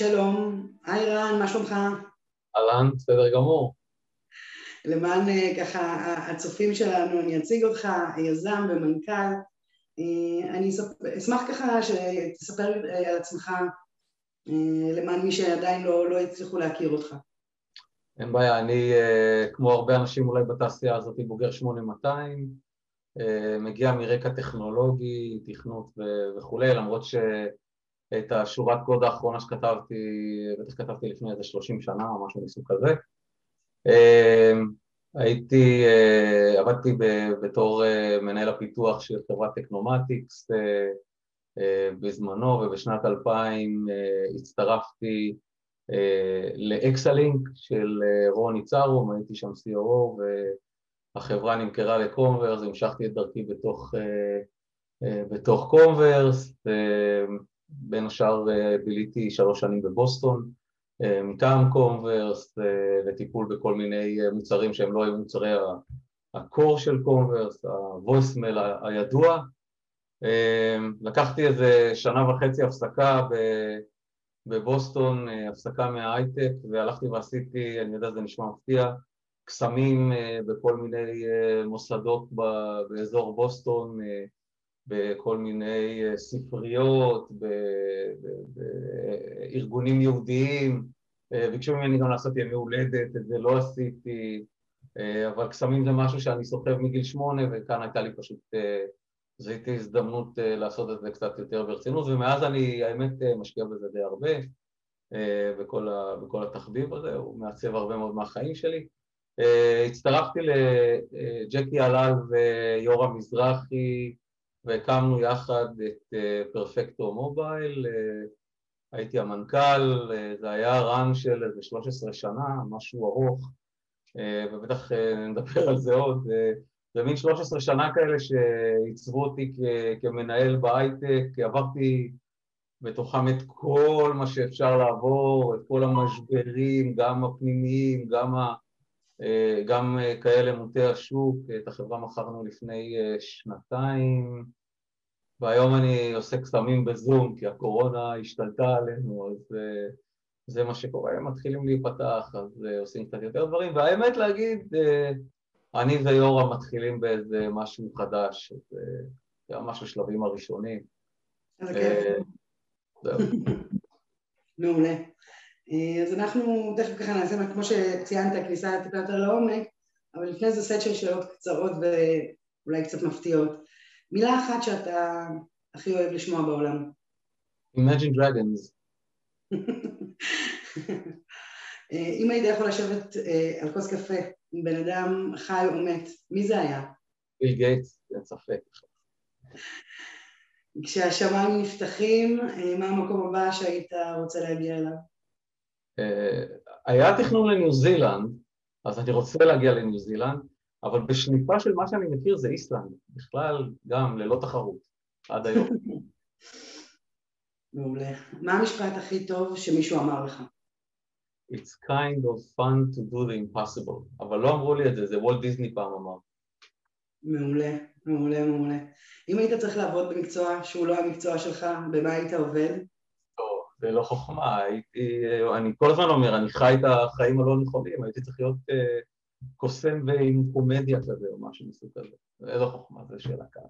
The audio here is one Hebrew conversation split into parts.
שלום, היי רן, מה שלומך? אהלן, בסדר גמור. למען אה, ככה הצופים שלנו, אני אציג אותך, יזם ומנכ"ל. אה, אני אשמח ככה שתספר אה, על עצמך למען מי שעדיין לא, לא הצליחו להכיר אותך. אין בעיה, אני כמו הרבה אנשים אולי בתעשייה הזאת בוגר 8200, מגיע מרקע טכנולוגי, תכנות וכולי, למרות ש... את השורת קוד האחרונה שכתבתי, בטח כתבתי לפני איזה 30 שנה או משהו מסוג כזה. אמ, הייתי, אה, עבדתי בתור אה, מנהל הפיתוח של חברת טכנומטיקס אה, בזמנו ובשנת 2000 הצטרפתי לאקסלינק של רוני צרום, הייתי שם COO והחברה נמכרה לקומברס, המשכתי את דרכי בתוך, בתור קומברס בין השאר אה, ביליתי שלוש שנים בבוסטון אה, מטעם קומברס אה, לטיפול בכל מיני מוצרים שהם לא היו מוצרי ה core של קומברס, ה voicemail הידוע. לקחתי איזה שנה וחצי הפסקה בבוסטון, הפסקה מההייטק, והלכתי ועשיתי, אני יודע, זה נשמע מפתיע, קסמים בכל מיני מוסדות באזור בוסטון, בכל מיני אה, ספריות, בארגונים יהודיים, אה, ביקשו ממני גם לעשות ימי הולדת, את זה לא עשיתי, אה, אבל קסמים זה משהו שאני סוחב מגיל שמונה וכאן הייתה לי פשוט, זו הייתה הזדמנות לעשות את זה קצת יותר ברצינות ומאז אני האמת משקיע בזה די הרבה בכל, ה, בכל התחביב הזה, הוא מעצב הרבה מאוד מהחיים שלי. הצטרפתי לג'קי הלל ויורם מזרחי והקמנו יחד את פרפקטו אה, מובייל, אה, הייתי המנכ"ל, אה, זה היה רן של איזה 13 שנה, משהו ארוך, ובטח נדבר על זה עוד, זה מין 13 שנה כאלה שעיצבו אותי כמנהל בהייטק, עברתי בתוכם את כל מה שאפשר לעבור, את כל המשברים, גם הפנימיים, גם ה... גם כאלה מוטי השוק, את החברה מכרנו לפני שנתיים והיום אני עושה קסמים בזום כי הקורונה השתלטה עלינו אז זה מה שקורה, הם מתחילים להיפתח אז עושים קצת יותר דברים והאמת להגיד, אני ויורם מתחילים באיזה משהו חדש, זה ממש השלבים הראשונים. זהו. מעולה. אז אנחנו תכף ככה נעשה, כמו שציינת, כניסה טיפה יותר לעומק, אבל לפני זה סט של שאלות קצרות ואולי קצת מפתיעות. מילה אחת שאתה הכי אוהב לשמוע בעולם. Imagine Dragons. אה, אם היית יכול לשבת אה, על כוס קפה עם בן אדם חי או מת, מי זה היה? ביל גייטס, אין ספק. כשהשמיים נפתחים, מה המקום הבא שהיית רוצה להגיע אליו? אה, היה תכנון לניו זילנד, אז אני רוצה להגיע לניו זילנד, אבל בשליפה של מה שאני מכיר זה איסלנד, בכלל גם ללא תחרות, עד היום. מעולה. מה המשפט הכי טוב שמישהו אמר לך? It's kind of fun to do the impossible, אבל לא אמרו לי את זה, זה וולט דיסני פעם אמר. מעולה, מעולה, מעולה. אם היית צריך לעבוד במקצוע שהוא לא המקצוע שלך, במה היית עובד? זה לא חוכמה, הייתי, אני כל הזמן אומר, אני חי את החיים הלא נכונים, הייתי צריך להיות אה, קוסם ועם קומדיה כזה או משהו מסוג כזה, זה לא חוכמה, זו שאלה קלה.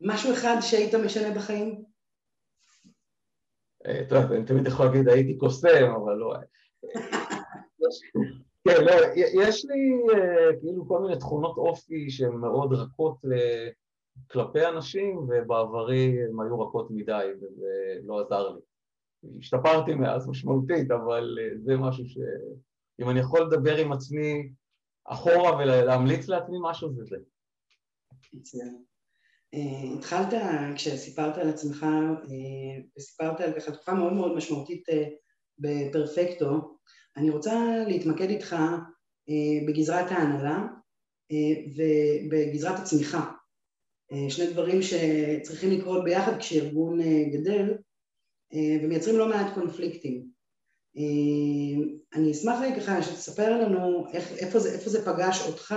משהו אחד שהיית משנה בחיים? אה, טוב, אני תמיד יכול להגיד הייתי קוסם, אבל לא... כן, לא, יש לי אה, כאילו כל מיני תכונות אופי שהן מאוד רכות כלפי אנשים, ובעברי הם היו רכות מדי וזה לא עזר לי. השתפרתי מאז משמעותית, אבל אה, זה משהו ש... אם אני יכול לדבר עם עצמי אחורה ולהמליץ לעצמי משהו, זה זה. Uh, התחלת, כשסיפרת על עצמך, uh, וסיפרת על ככה תקופה מאוד מאוד משמעותית uh, בפרפקטו, אני רוצה להתמקד איתך בגזרת ההנהלה ובגזרת הצמיחה. אה, שני דברים שצריכים לקרות ביחד כשארגון אה, גדל אה, ומייצרים לא מעט קונפליקטים. אני אשמח רגע ככה שתספר לנו איך, איפה, זה, איפה זה פגש אותך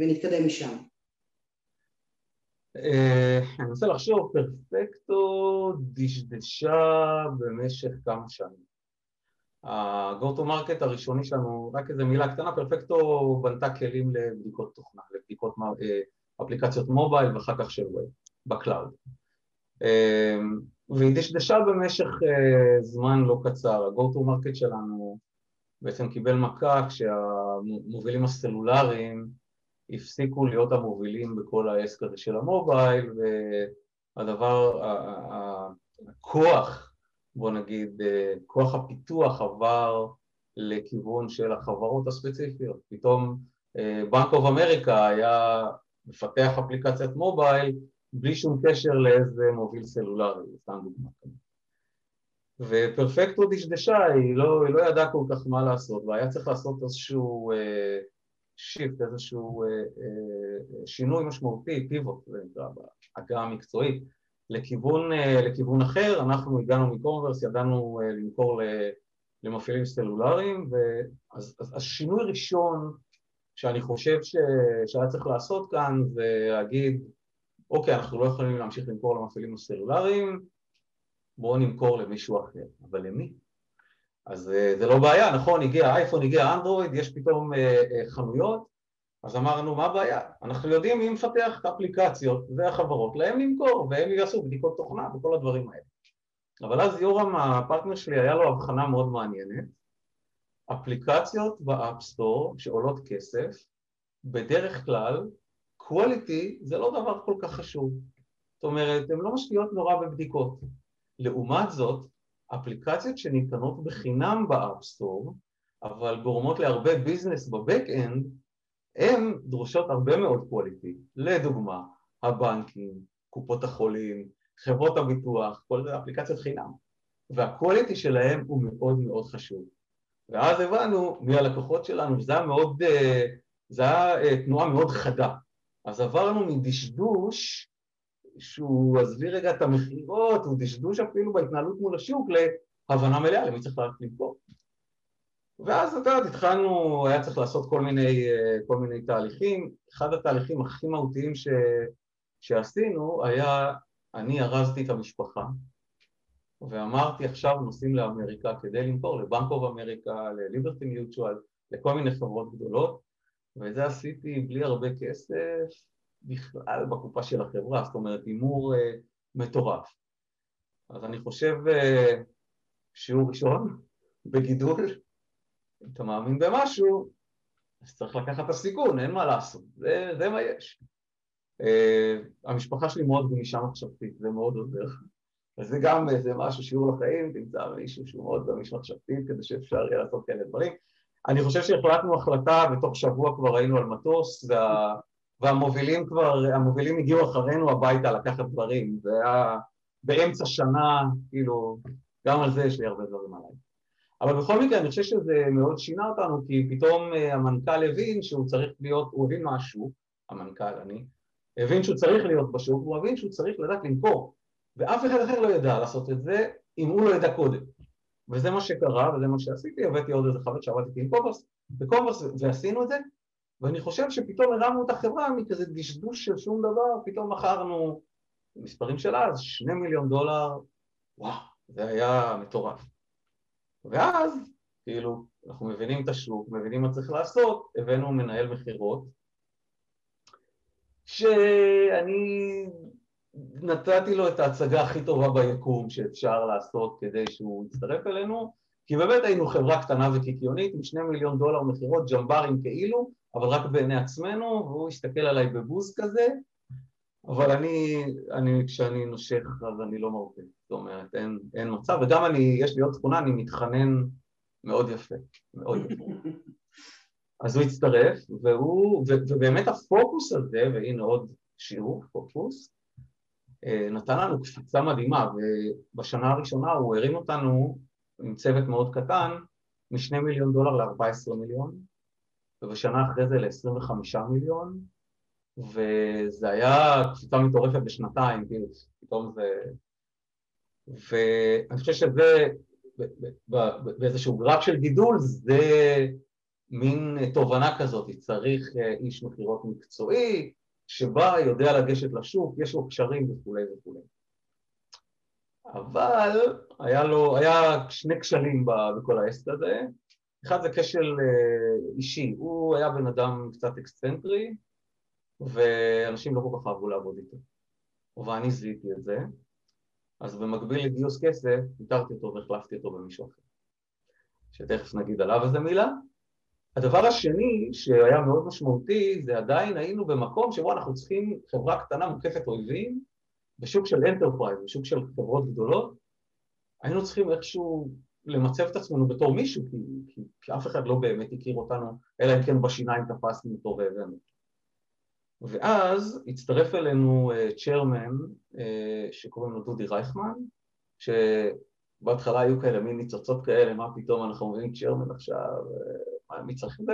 ונתקדם משם. אני רוצה לחשוב, פרפקטו דשדשה במשך כמה שנים. ה-go to market הראשוני שלנו, רק איזה מילה קטנה, פרפקטו בנתה כלים לבדיקות תוכנה, לבדיקות אפליקציות מובייל ואחר כך של ווב, בקלאוד. והיא דשדשה במשך זמן לא קצר, ה-go to market שלנו בעצם קיבל מכה כשהמובילים הסלולריים הפסיקו להיות המובילים בכל העסק הזה של המובייל והדבר, הכוח, בוא נגיד, כוח הפיתוח עבר לכיוון של החברות הספציפיות. פתאום בנק אוף אמריקה היה מפתח אפליקציית מובייל בלי שום קשר לאיזה מוביל סלולרי, סתם דוגמא. ופרפקטו דשדשה, היא לא, היא לא ידעה כל כך מה לעשות, והיה צריך לעשות איזשהו אה, שיפט, איזשהו אה, אה, שינוי משמעותי, פיבוט, בהגה המקצועית, לכיוון, אה, לכיוון אחר, אנחנו הגענו מקומברס, ידענו אה, למכור למפעילים סלולריים, ואז אז, אז שינוי ראשון שאני חושב ש, שהיה צריך לעשות כאן זה להגיד, אוקיי, אנחנו לא יכולים להמשיך למכור למפעילים הסלולריים, בואו נמכור למישהו אחר, אבל למי? אז אה, זה לא בעיה, נכון, הגיע אייפון, הגיע אנדרואיד, יש פתאום אה, אה, חנויות, אז אמרנו, מה הבעיה? אנחנו יודעים מי מפתח את האפליקציות והחברות, להם נמכור, והם יעשו בדיקות תוכנה וכל הדברים האלה. אבל אז יורם, הפרטנר שלי, היה לו הבחנה מאוד מעניינת. אפליקציות ב App Store שעולות כסף, בדרך כלל, quality זה לא דבר כל כך חשוב. זאת אומרת, הן לא משקיעות נורא בבדיקות. לעומת זאת, אפליקציות שניתנות בחינם ב App Store, אבל גורמות להרבה business ב back-end, הן דרושות הרבה מאוד quality. לדוגמה, הבנקים, קופות החולים, חברות הביטוח, כל זה אפליקציות חינם. וה quality שלהם הוא מאוד מאוד חשוב. ואז הבנו מי הלקוחות שלנו, וזה היה מאוד, אה, זה היה אה, תנועה מאוד חדה. אז עברנו מדשדוש שהוא, עזבי רגע את המכירות, הוא דשדוש אפילו בהתנהלות מול השוק להבנה מלאה למי צריך ללכת למכור. ואז את יודעת, התחלנו, היה צריך לעשות כל מיני, כל מיני תהליכים. אחד התהליכים הכי מהותיים ש, שעשינו היה, אני ארזתי את המשפחה ואמרתי עכשיו נוסעים לאמריקה כדי למכור לבנק אוף אמריקה, לליברטי מיוטואל, לכל מיני חברות גדולות ואת זה עשיתי בלי הרבה כסף, בכלל בקופה של החברה, זאת אומרת הימור uh, מטורף. אז אני חושב uh, שיעור ראשון בגידול, אם אתה מאמין במשהו, אז צריך לקחת את הסיכון, אין מה לעשות, זה, זה מה יש. Uh, המשפחה שלי מאוד גמישה מחשבתית, זה מאוד עוזר. אז זה גם איזה משהו, שיעור לחיים, תמצא מישהו שהוא מאוד גמיש מחשבתית כדי שאפשר יהיה לעשות כאלה דברים. אני חושב שהחלטנו החלטה, ותוך שבוע כבר היינו על מטוס, וה... והמובילים כבר, המובילים הגיעו אחרינו הביתה לקחת דברים, זה היה באמצע שנה, כאילו, גם על זה יש לי הרבה דברים עליי. אבל בכל מקרה אני חושב שזה מאוד שינה אותנו, כי פתאום אה, המנכ"ל הבין שהוא צריך להיות, הוא הבין משהו, המנכ"ל, אני, הבין שהוא צריך להיות בשוק, הוא הבין שהוא צריך לדעת למכור, ואף אחד אחר לא ידע לעשות את זה אם הוא לא ידע קודם. וזה מה שקרה, וזה מה שעשיתי, הבאתי עוד איזה חבר שעבדתי עם קומברס, בקומברס, ועשינו את זה, ואני חושב שפתאום הרמנו את החברה מכזה דשדוש של שום דבר, פתאום מכרנו מספרים של אז, שני מיליון דולר, וואו, זה היה מטורף. ואז, כאילו, אנחנו מבינים את השוק, מבינים מה צריך לעשות, הבאנו מנהל מכירות, שאני נתתי לו את ההצגה הכי טובה ביקום שאפשר לעשות כדי שהוא יצטרף אלינו, כי באמת היינו חברה קטנה וקיקיונית עם שני מיליון דולר מכירות, ג'מברים כאילו, אבל רק בעיני עצמנו, והוא הסתכל עליי בבוז כזה, אבל אני, אני כשאני נושך אז אני לא מרפא, זאת אומרת אין, אין מצב, וגם אני, יש לי עוד תכונה, אני מתחנן מאוד יפה, מאוד יפה. אז הוא הצטרף, והוא, ו, ובאמת הפוקוס הזה, והנה עוד שיעור, פוקוס, נתן לנו קפיצה מדהימה, ובשנה הראשונה הוא הרים אותנו עם צוות מאוד קטן, משני מיליון דולר ל-14 מיליון, ובשנה אחרי זה ל-25 מיליון, וזה היה קפיצה מטורפת בשנתיים, כאילו, פתאום זה... ואני חושב שזה, באיזשהו גרף של גידול, זה מין תובנה כזאת, צריך אה, איש מכירות מקצועי, שבא, יודע לגשת לשוק, יש לו קשרים וכולי וכולי. אבל היה לו, היה שני כשלים בכל העסק הזה, אחד זה כשל אה, אישי, הוא היה בן אדם קצת אקסצנטרי ואנשים לא כל כך אהבו לעבוד איתו, ואני זיהיתי את זה, אז במקביל לגיוס כסף, פיטרתי אותו והחלפתי אותו במישהו אחר, שתכף נגיד עליו איזה מילה. הדבר השני שהיה מאוד משמעותי זה עדיין היינו במקום שבו אנחנו צריכים חברה קטנה מוקפת אויבים בשוק של enterprise, בשוק של חברות גדולות, היינו צריכים איכשהו למצב את עצמנו בתור מישהו, כי, כי, כי אף אחד לא באמת הכיר אותנו, אלא אם כן בשיניים תפסנו אותו והבאנו. ואז הצטרף אלינו chairman uh, uh, שקוראים לו דודי רייכמן, שבהתחלה היו כאלה מין ניצוצות כאלה, מה פתאום אנחנו מביאים צ'רמן עכשיו, uh, מי צריך את זה?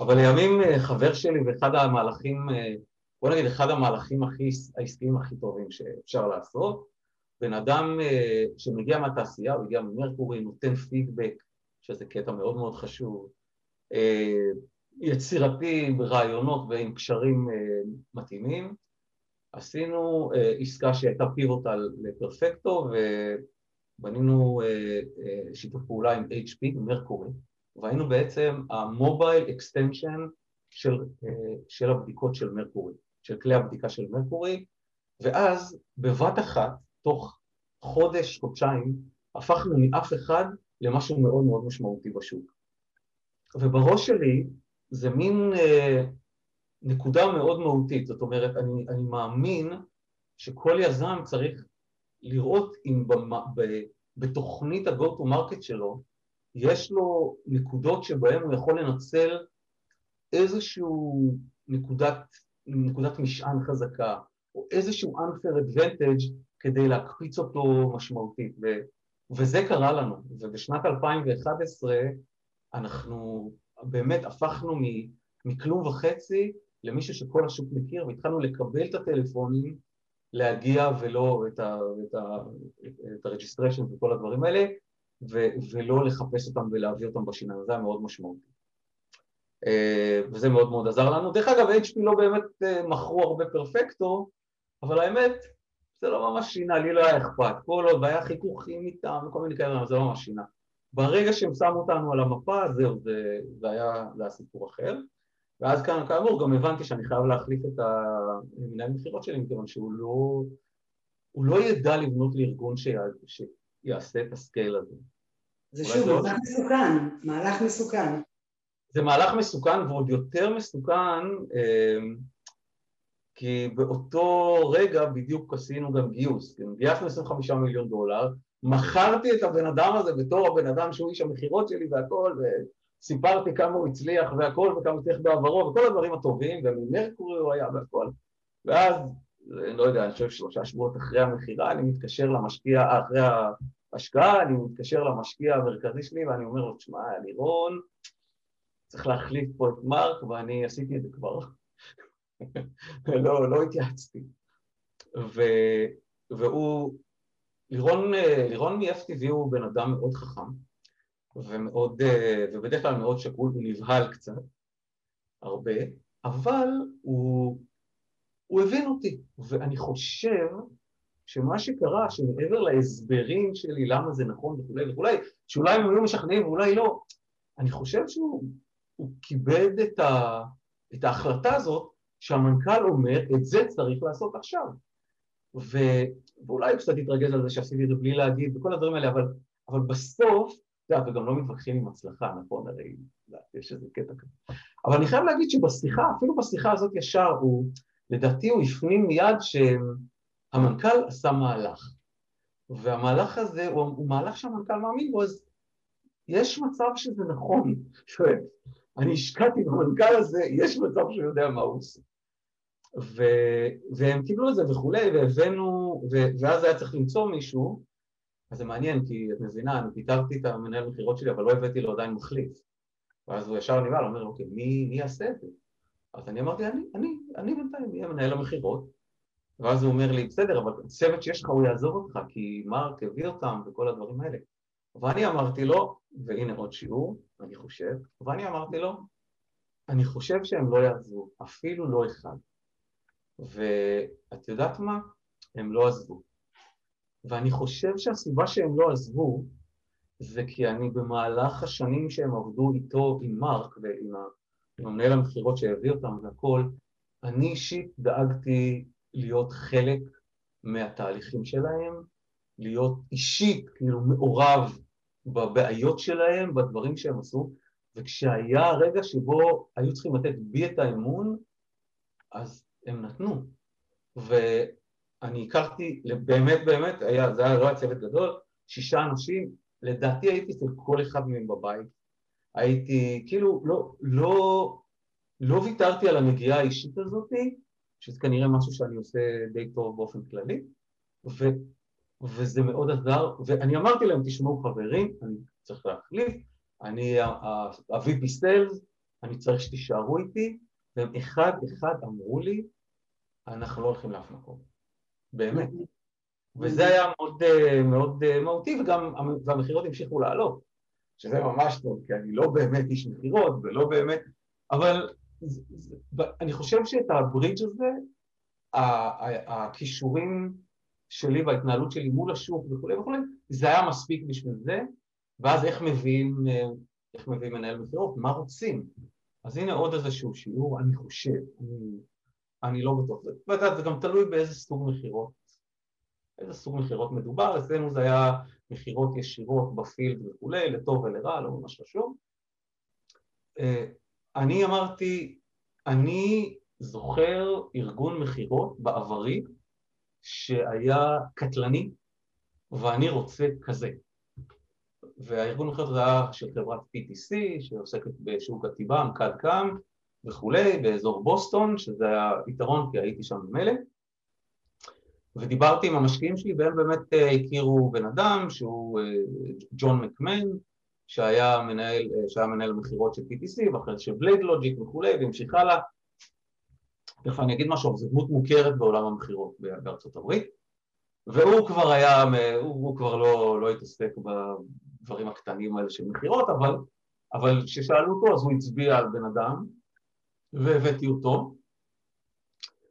אבל לימים uh, חבר שלי ואחד המהלכים, uh, בוא נגיד אחד המהלכים הכי העסקיים הכי טובים שאפשר לעשות, בן אדם uh, שמגיע מהתעשייה, הוא הגיע ממרקורי, נותן פידבק, שזה קטע מאוד מאוד חשוב, יצירתי ברעיונות ועם קשרים מתאימים. עשינו עסקה שהייתה pivotal לפרפקטו ובנינו שיתוף פעולה עם HP, מרקורי, והיינו בעצם ה mobile extension של, uh, של הבדיקות של מרקורי, של כלי הבדיקה של מרקורי, ואז בבת אחת תוך חודש, חודשיים, הפכנו מאף אחד למשהו מאוד מאוד משמעותי בשוק. ובראש שלי זה מין אה, נקודה מאוד מהותית, זאת אומרת, אני, אני מאמין שכל יזם צריך לראות אם במ, ב, בתוכנית ה-go to market שלו יש לו נקודות שבהן הוא יכול לנצל איזשהו נקודת, נקודת משען חזקה, או איזשהו unfair advantage כדי להקפיץ אותו משמעותית, ו, וזה קרה לנו, ובשנת 2011 אנחנו באמת הפכנו מכלום וחצי למישהו שכל השוק מכיר, והתחלנו לקבל את הטלפונים, להגיע ולא את ה-registration וכל הדברים האלה, ו, ולא לחפש אותם ולהביא אותם בשיניים, זה היה מאוד משמעותי. אה, וזה מאוד מאוד עזר לנו. דרך אגב, HP לא באמת אה, מכרו הרבה פרפקטו, אבל האמת, זה לא ממש שינה, לי לא היה אכפת. כל עוד והיה חיכוכים איתם וכל מיני כאלה, זה לא ממש שינה. ברגע שהם שמו אותנו על המפה, זהו, זה, זה, היה, זה היה סיפור אחר. ואז כאן, כאמור, גם הבנתי שאני חייב להחליף את המנהל מכירות שלי, מכיוון שהוא לא, הוא לא ידע לבנות לארגון שיעשה את הסקייל הזה. זה שוב, לא מהלך מסוכן, מהלך מסוכן. זה מהלך מסוכן ועוד יותר מסוכן אה, כי באותו רגע בדיוק עשינו גם גיוס, כן? גייסנו 25 מיליון דולר, מכרתי את הבן אדם הזה בתור הבן אדם שהוא איש המכירות שלי והכל, וסיפרתי כמה הוא הצליח והכל וכמה הוא הצליח בעברו וכל הדברים הטובים, וממרקורי הוא היה והכל, ואז, לא יודע, אני חושב שלושה שבועות אחרי המכירה, אני מתקשר למשקיע, אחרי ההשקעה, אני מתקשר למשקיע המרכזי שלי ואני אומר לו, תשמע, לירון, צריך להחליף פה את מרק, ואני עשיתי את זה כבר לא, לא התייעצתי. ו, והוא, לירון, לירון מ-FTV הוא בן אדם מאוד חכם, ומאוד, ובדרך כלל מאוד שקול, הוא נבהל קצת, הרבה, אבל הוא, הוא הבין אותי, ואני חושב שמה שקרה, שמעבר להסברים שלי למה זה נכון וכולי וכולי, שאולי הם היו משכנעים ואולי לא, אני חושב שהוא כיבד את, ה, את ההחלטה הזאת שהמנכ"ל אומר, את זה צריך לעשות עכשיו. ו... ואולי קצת התרגז על זה שעשיתי את זה בלי להגיד וכל הדברים האלה, אבל, אבל בסוף, אתה יודע, וגם לא מתווכחים עם הצלחה, נכון? הרי יש איזה קטע כזה. אבל אני חייב להגיד שבשיחה, אפילו בשיחה הזאת ישר, הוא, לדעתי הוא הפנים מיד שהמנכ"ל עשה מהלך. והמהלך הזה הוא, הוא מהלך שהמנכ"ל מאמין בו, אז יש מצב שזה נכון. אני השקעתי במנכ"ל הזה, יש מצב שהוא יודע מה הוא עושה. ו... והם קיבלו את זה וכולי, והבאנו, ו... ואז היה צריך למצוא מישהו, אז זה מעניין, כי את מבינה, אני פיטרתי את המנהל מכירות שלי, אבל לא הבאתי לו עדיין מחליף. ואז הוא ישר נבהל, אומר, אוקיי, מי, מי יעשה את זה? אז אני אמרתי, אני, אני, אני בינתיים אהיה מנהל המכירות. ואז הוא אומר לי, בסדר, אבל הצוות שיש לך הוא יעזוב אותך, כי מרק הביא אותם וכל הדברים האלה. ואני אמרתי לו, והנה עוד שיעור, אני חושב, ואני אמרתי לו, אני חושב שהם לא יעזבו, אפילו לא אחד. ואת יודעת מה? הם לא עזבו. ואני חושב שהסיבה שהם לא עזבו זה כי אני במהלך השנים שהם עבדו איתו, עם מרק ועם המנהל המכירות שהביא אותם והכל, אני אישית דאגתי להיות חלק מהתהליכים שלהם, להיות אישית, כאילו מעורב בבעיות שלהם, בדברים שהם עשו, וכשהיה הרגע שבו היו צריכים לתת בי את האמון, אז הם נתנו. ואני הכרתי, באמת באמת, היה, זה היה לא היה צוות גדול, שישה אנשים, לדעתי הייתי אצל כל אחד מהם בבית. הייתי, כאילו, לא, לא, לא ויתרתי על הנגיעה האישית הזאתי, שזה כנראה משהו שאני עושה די טוב באופן כללי, ו, וזה מאוד עזר, ואני אמרתי להם, תשמעו חברים, אני צריך להחליף, אני ה-VP Sales, אני צריך שתישארו איתי, והם אחד אחד אמרו לי, אנחנו לא הולכים לאף מקום, באמת. וזה היה מאוד, מאוד מהותי, וגם המכירות המשיכו לעלות, שזה ממש טוב, כי אני לא באמת איש מכירות ולא באמת, אבל אני חושב שאת הברידג' הזה, הכישורים שלי וההתנהלות שלי מול השוק וכולי וכולי, זה היה מספיק בשביל זה, ואז איך מביאים, איך מביאים מנהל מכירות, מה רוצים? אז הנה עוד איזשהו שיעור, אני חושב, אני, אני לא בטוח, ואתה זה גם תלוי באיזה סוג מכירות, איזה סוג מכירות מדובר, אצלנו זה היה מכירות ישירות בפילד וכולי, לטוב ולרע, לא ממש חשוב. אה, אני אמרתי, אני זוכר ארגון מכירות בעברי שהיה קטלני ואני רוצה כזה. והארגון מכירות היה של חברת PTC שעוסקת בשוק הטיבם, קד קם וכולי, באזור בוסטון, שזה היה יתרון כי הייתי שם במילא. ודיברתי עם המשקיעים שלי והם באמת אה, הכירו בן אדם שהוא אה, ג'ון מקמן שהיה מנהל, אה, שהיה מנהל המכירות של PTC ואחרי של בלייד לוג'יק וכולי והמשיך הלאה. תכף אני אגיד משהו, זו דמות מוכרת בעולם המכירות בארצות הברית. והוא כבר היה, הוא, הוא כבר לא, לא התעסק בדברים הקטנים האלה של מכירות אבל אבל כששאלו אותו אז הוא הצביע על בן אדם והבאתי אותו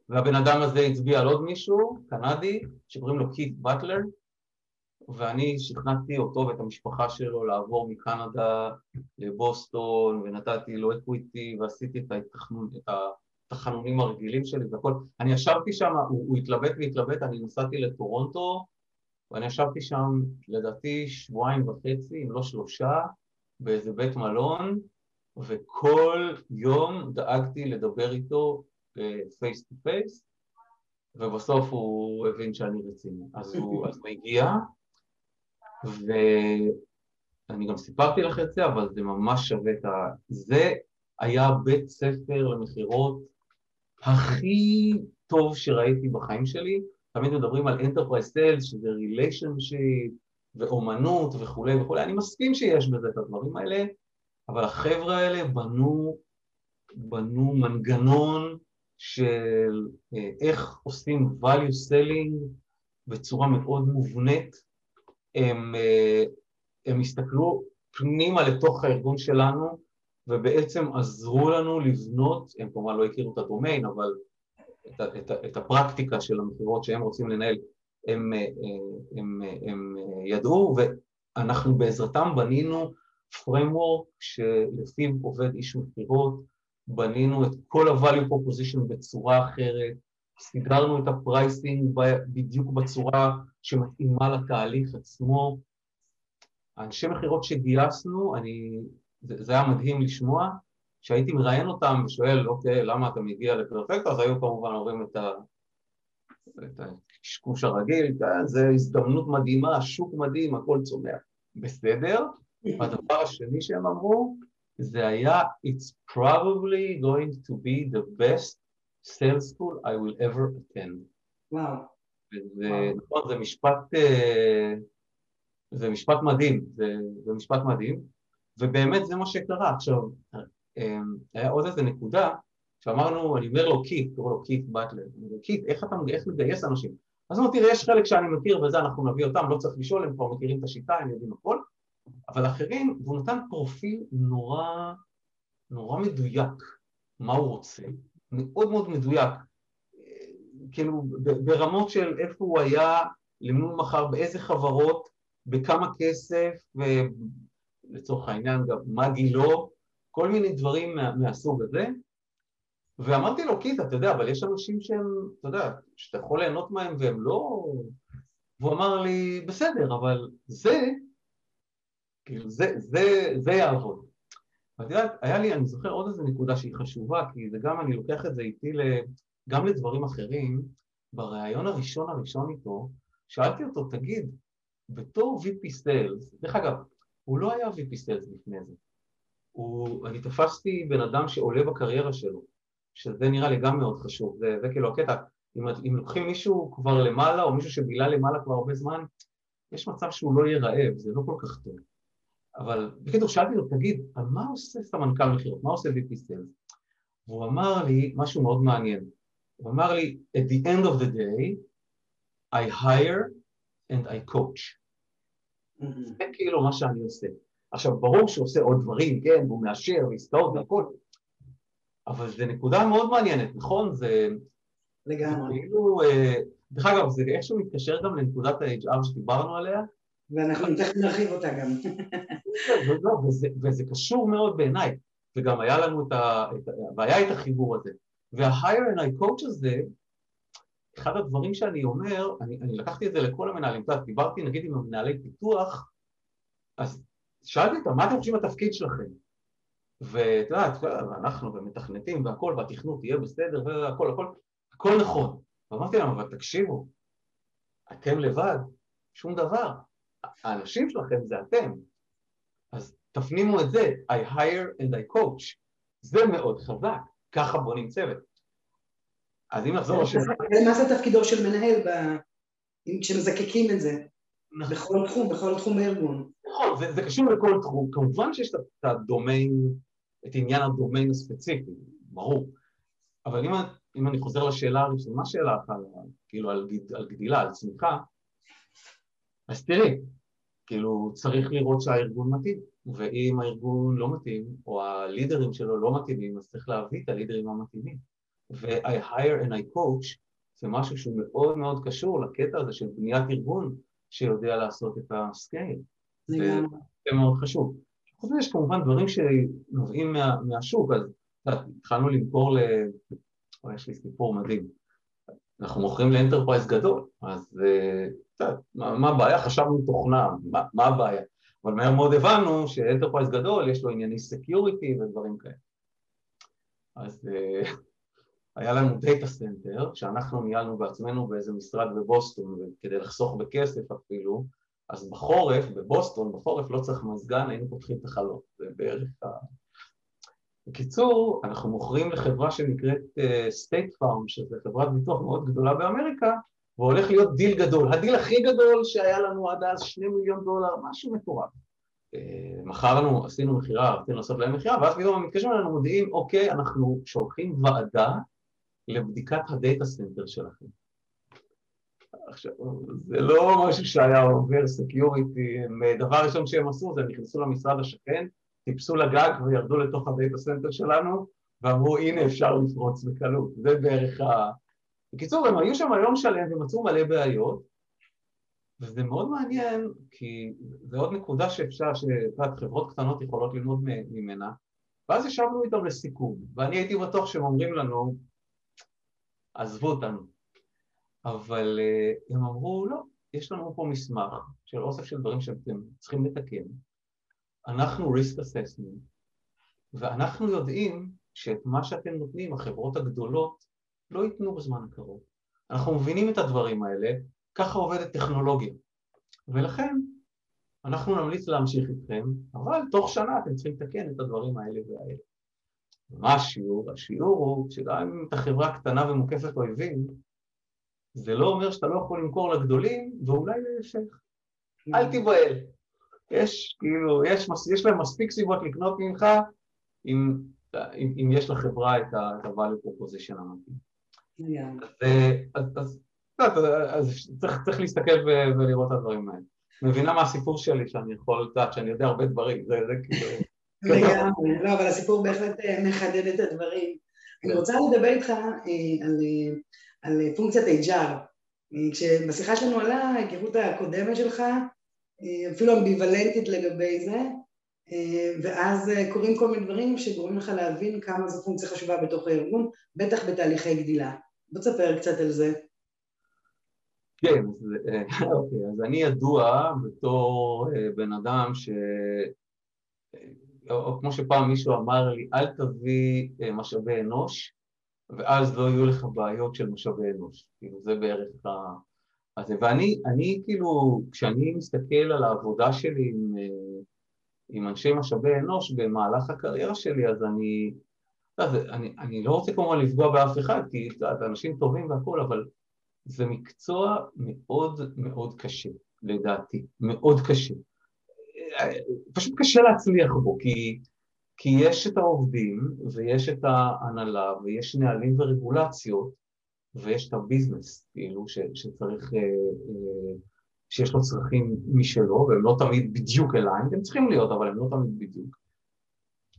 והבן אדם הזה הצביע על עוד מישהו, קנדי, שקוראים לו קית' באטלר ואני שכנעתי אותו ואת המשפחה שלו לעבור מקנדה לבוסטון ונתתי לו אקוויטי ועשיתי את, ההתחנון, את התחנונים הרגילים שלי והכל. אני ישבתי שם, הוא, הוא התלבט והתלבט, אני נסעתי לטורונטו ואני ישבתי שם לדעתי שבועיים וחצי, אם לא שלושה, באיזה בית מלון וכל יום דאגתי לדבר איתו face to face ובסוף הוא הבין שאני רציני. אז הוא, אז הגיע ואני גם סיפרתי לך את זה, אבל זה ממש שווה את ה... זה היה בית ספר למכירות הכי טוב שראיתי בחיים שלי. תמיד מדברים על Enterprise Sales, שזה relationship ואומנות וכולי וכולי. אני מסכים שיש בזה את הדברים האלה, אבל החבר'ה האלה בנו, בנו מנגנון של אה, איך עושים value selling בצורה מאוד מובנית. הם, אה, הם הסתכלו פנימה לתוך הארגון שלנו ובעצם עזרו לנו לבנות, הם כמובן לא הכירו את הדומיין, אבל את, את, את הפרקטיקה של המכירות שהם רוצים לנהל, הם, אה, הם, הם, הם ידעו ואנחנו בעזרתם בנינו framework שלפיו עובד איש מכירות, בנינו את כל ה-value proposition בצורה אחרת, סידרנו את ה pricing בדיוק בצורה שמתאימה לתהליך עצמו. האנשי מכירות שגייסנו, אני, זה, זה היה מדהים לשמוע, כשהייתי מראיין אותם ושואל, אוקיי, למה אתה מגיע לפרפקטו, אז היו כמובן אומרים את, ה, את הקשקוש הרגיל, כן, זו הזדמנות מדהימה, השוק מדהים, הכל צומח. בסדר, והדבר השני שהם אמרו, זה היה It's probably going to be the best sales school I will ever attend. וואו. וזה, נכון, זה משפט, אה, זה משפט מדהים, זה, זה משפט מדהים, ובאמת זה מה שקרה. עכשיו, אה, היה עוד איזה נקודה, שאמרנו, אני אומר לו קיט, קורא לו קיט באטלר, אני אומר לו קיט, איך אתה איך מגייס אנשים? אז אמרתי, תראה, יש חלק שאני מכיר וזה, אנחנו נביא אותם, לא צריך לשאול, הם כבר מכירים את השיטה, הם יודעים הכל, אבל אחרים, והוא נתן פרופיל נורא, נורא מדויק, מה הוא רוצה, מאוד מאוד מדויק. כאילו ברמות של איפה הוא היה, למי הוא מכר, באיזה חברות, בכמה כסף, ולצורך העניין גם מה גילו, כל מיני דברים מה, מהסוג הזה. ואמרתי לו, קיטה, אתה יודע, אבל יש אנשים שהם, אתה יודע, שאתה יכול ליהנות מהם והם לא... והוא אמר לי, בסדר, אבל זה, כאילו, זה, זה, זה יעבוד. ואת יודעת, היה לי, אני זוכר עוד איזה נקודה שהיא חשובה, כי זה גם, אני לוקח את זה איתי גם לדברים אחרים. בריאיון הראשון הראשון איתו, שאלתי אותו, תגיד, בתור VP Sales, דרך אגב, הוא לא היה VP Sales לפני זה. הוא, אני תפסתי בן אדם שעולה בקריירה שלו, שזה נראה לי גם מאוד חשוב, זה, זה כאילו הקטע, אם, אם לוקחים מישהו כבר למעלה, או מישהו שבילה למעלה כבר הרבה זמן, יש מצב שהוא לא יהיה רעב, זה לא כל כך טוב. אבל בקיצור, שאלתי לו, תגיד, על מה עושה סמנכ"ל מכירות? מה עושה VP Sales? והוא אמר לי משהו מאוד מעניין. הוא אמר לי, at the end of the day, I hire and I coach. Mm-hmm. זה כאילו מה שאני עושה. עכשיו, ברור שהוא עושה עוד דברים, כן, והוא מאשר, ועסקאות והכל, אבל זו נקודה מאוד מעניינת, נכון? זה... לגמרי. כאילו, אה, דרך אגב, זה איכשהו מתקשר גם לנקודת ה-HR שדיברנו עליה. ואנחנו תכף נרחיב אותה גם. לא, וזה, וזה קשור מאוד בעיניי, וגם היה לנו את ה... והיה את החיבור הזה. וה-hire and I coach הזה, אחד הדברים שאני אומר, אני, אני לקחתי את זה לכל המנהלים, אתה דיברתי נגיד עם המנהלי פיתוח, אז שאלתי אותם, מה אתם חושבים התפקיד שלכם? ואת יודעת, אנחנו ומתכנתים והכל, והתכנות יהיה בסדר והכל, הכל, הכל נכון. ואמרתי להם, אבל תקשיבו, אתם לבד, שום דבר. האנשים שלכם זה אתם. אז תפנימו את זה, I hire and I coach. זה מאוד חזק, ככה בונים צוות. אז אם נחזור לשאלה... מה זה תפקידו של מנהל כשמזקקים את זה? נכון. בכל תחום, בכל תחום בארגון. נכון, זה, זה קשור לכל תחום. כמובן שיש את הדומיין, את עניין הדומיין הספציפי, ברור. אבל אם, אם אני חוזר לשאלה הראשונה שלך, על, כאילו על, על גדילה, על צמיחה, אז תראי, כאילו צריך לראות שהארגון מתאים, ואם הארגון לא מתאים, או ה leaderים שלו לא מתאימים, אז צריך להביא את ה leaderים המתאימים. ו-I hire and I coach זה משהו שהוא מאוד מאוד קשור לקטע הזה של בניית ארגון שיודע לעשות את ה scale. זה מאוד חשוב. חוץ מזה יש כמובן דברים שנובעים מה, מהשוק, אז התחלנו למכור ל... יש לי סיפור מדהים. אנחנו מוכרים ל enterprise גדול, אז אה, מה, הבעיה? חשבנו תוכנה, מה, מה הבעיה? אבל מהר מאוד הבנו ש enterprise גדול יש לו ענייני security ודברים כאלה. אז אה, היה לנו data center, שאנחנו ניהלנו בעצמנו באיזה משרד בבוסטון, כדי לחסוך בכסף אפילו, אז בחורף, בבוסטון, בחורף לא צריך מזגן, היינו פותחים את החלון, זה בערך ה... בקיצור, אנחנו מוכרים לחברה שנקראת State אה, Farm, שזו חברת ביטוח מאוד גדולה באמריקה, והולך להיות דיל גדול. הדיל הכי גדול שהיה לנו עד אז, שני מיליון דולר, משהו מטורף. אה, מכרנו, עשינו מכירה, רצינו לעשות להם מכירה, ואז פתאום מתקשרים אלינו, מודיעים, אוקיי, אנחנו שולחים ועדה לבדיקת ה data center שלכם. עכשיו, זה לא משהו שהיה עובר security, דבר ראשון שהם עשו זה נכנסו למשרד השכן, טיפסו לגג וירדו לתוך ה data center שלנו ואמרו הנה אפשר לפרוץ בקלות, זה בערך ה... בקיצור, הם היו שם היום שלם ומצאו מלא בעיות וזה מאוד מעניין כי זה עוד נקודה שאפשר, שחברות קטנות יכולות ללמוד ממנה ואז ישבנו איתם לסיכום ואני הייתי בטוח שהם אומרים לנו עזבו אותנו. אבל uh, הם אמרו, לא, יש לנו פה מסמך של אוסף של דברים שאתם צריכים לתקן, אנחנו risk assessment, ואנחנו יודעים שאת מה שאתם נותנים, החברות הגדולות, לא ייתנו בזמן הקרוב. אנחנו מבינים את הדברים האלה, ככה עובדת טכנולוגיה. ולכן אנחנו נמליץ להמשיך איתכם, אבל תוך שנה אתם צריכים לתקן את הדברים האלה והאלה. מה השיעור? השיעור הוא שגם אם אתה חברה קטנה ומוקפת אויבים, זה לא אומר שאתה לא יכול למכור לגדולים, ואולי להפך. אל תיבהל. יש, כאילו, יש, יש להם מספיק סיבות לקנות ממך, אם, אם, אם יש לחברה את ה-value proposition המתאים. אז, אז, אז, אז צריך, צריך להסתכל ולראות את הדברים האלה. מבינה מה הסיפור שלי, שאני יכול לדעת, שאני יודע הרבה דברים, זה, זה כאילו... לגמרי, לא, אבל הסיפור בהחלט אה, מחדד את הדברים. אני רוצה לדבר איתך על, על פונקציית HR. כשבשיחה שלנו עלה ההיכרות הקודמת שלך, אפילו אמביוולנטית לגבי זה, ואז קורים כל מיני דברים שגורמים לך להבין כמה זו פונקציה חשובה בתוך הארגון, בטח בתהליכי גדילה. בוא תספר קצת על זה. כן, אז, אוקיי, אז אני ידוע בתור בן אדם ש... או כמו שפעם מישהו אמר לי, אל תביא משאבי אנוש, ואז לא יהיו לך בעיות של משאבי אנוש. כאילו, זה בערך ה... אז ואני, אני כאילו, כשאני מסתכל על העבודה שלי עם, עם אנשי משאבי אנוש במהלך הקריירה שלי, אז אני, אז אני, אני לא רוצה כמובן לפגוע באף אחד, כי את אנשים טובים והכול, אבל זה מקצוע מאוד מאוד קשה, לדעתי, מאוד קשה. פשוט קשה להצליח בו, כי, כי יש את העובדים ויש את ההנהלה ויש נהלים ורגולציות ויש את הביזנס, כאילו, ש, שצריך, אה, אה, שיש לו צרכים משלו, והם לא תמיד בדיוק אליי, הם צריכים להיות, אבל הם לא תמיד בדיוק.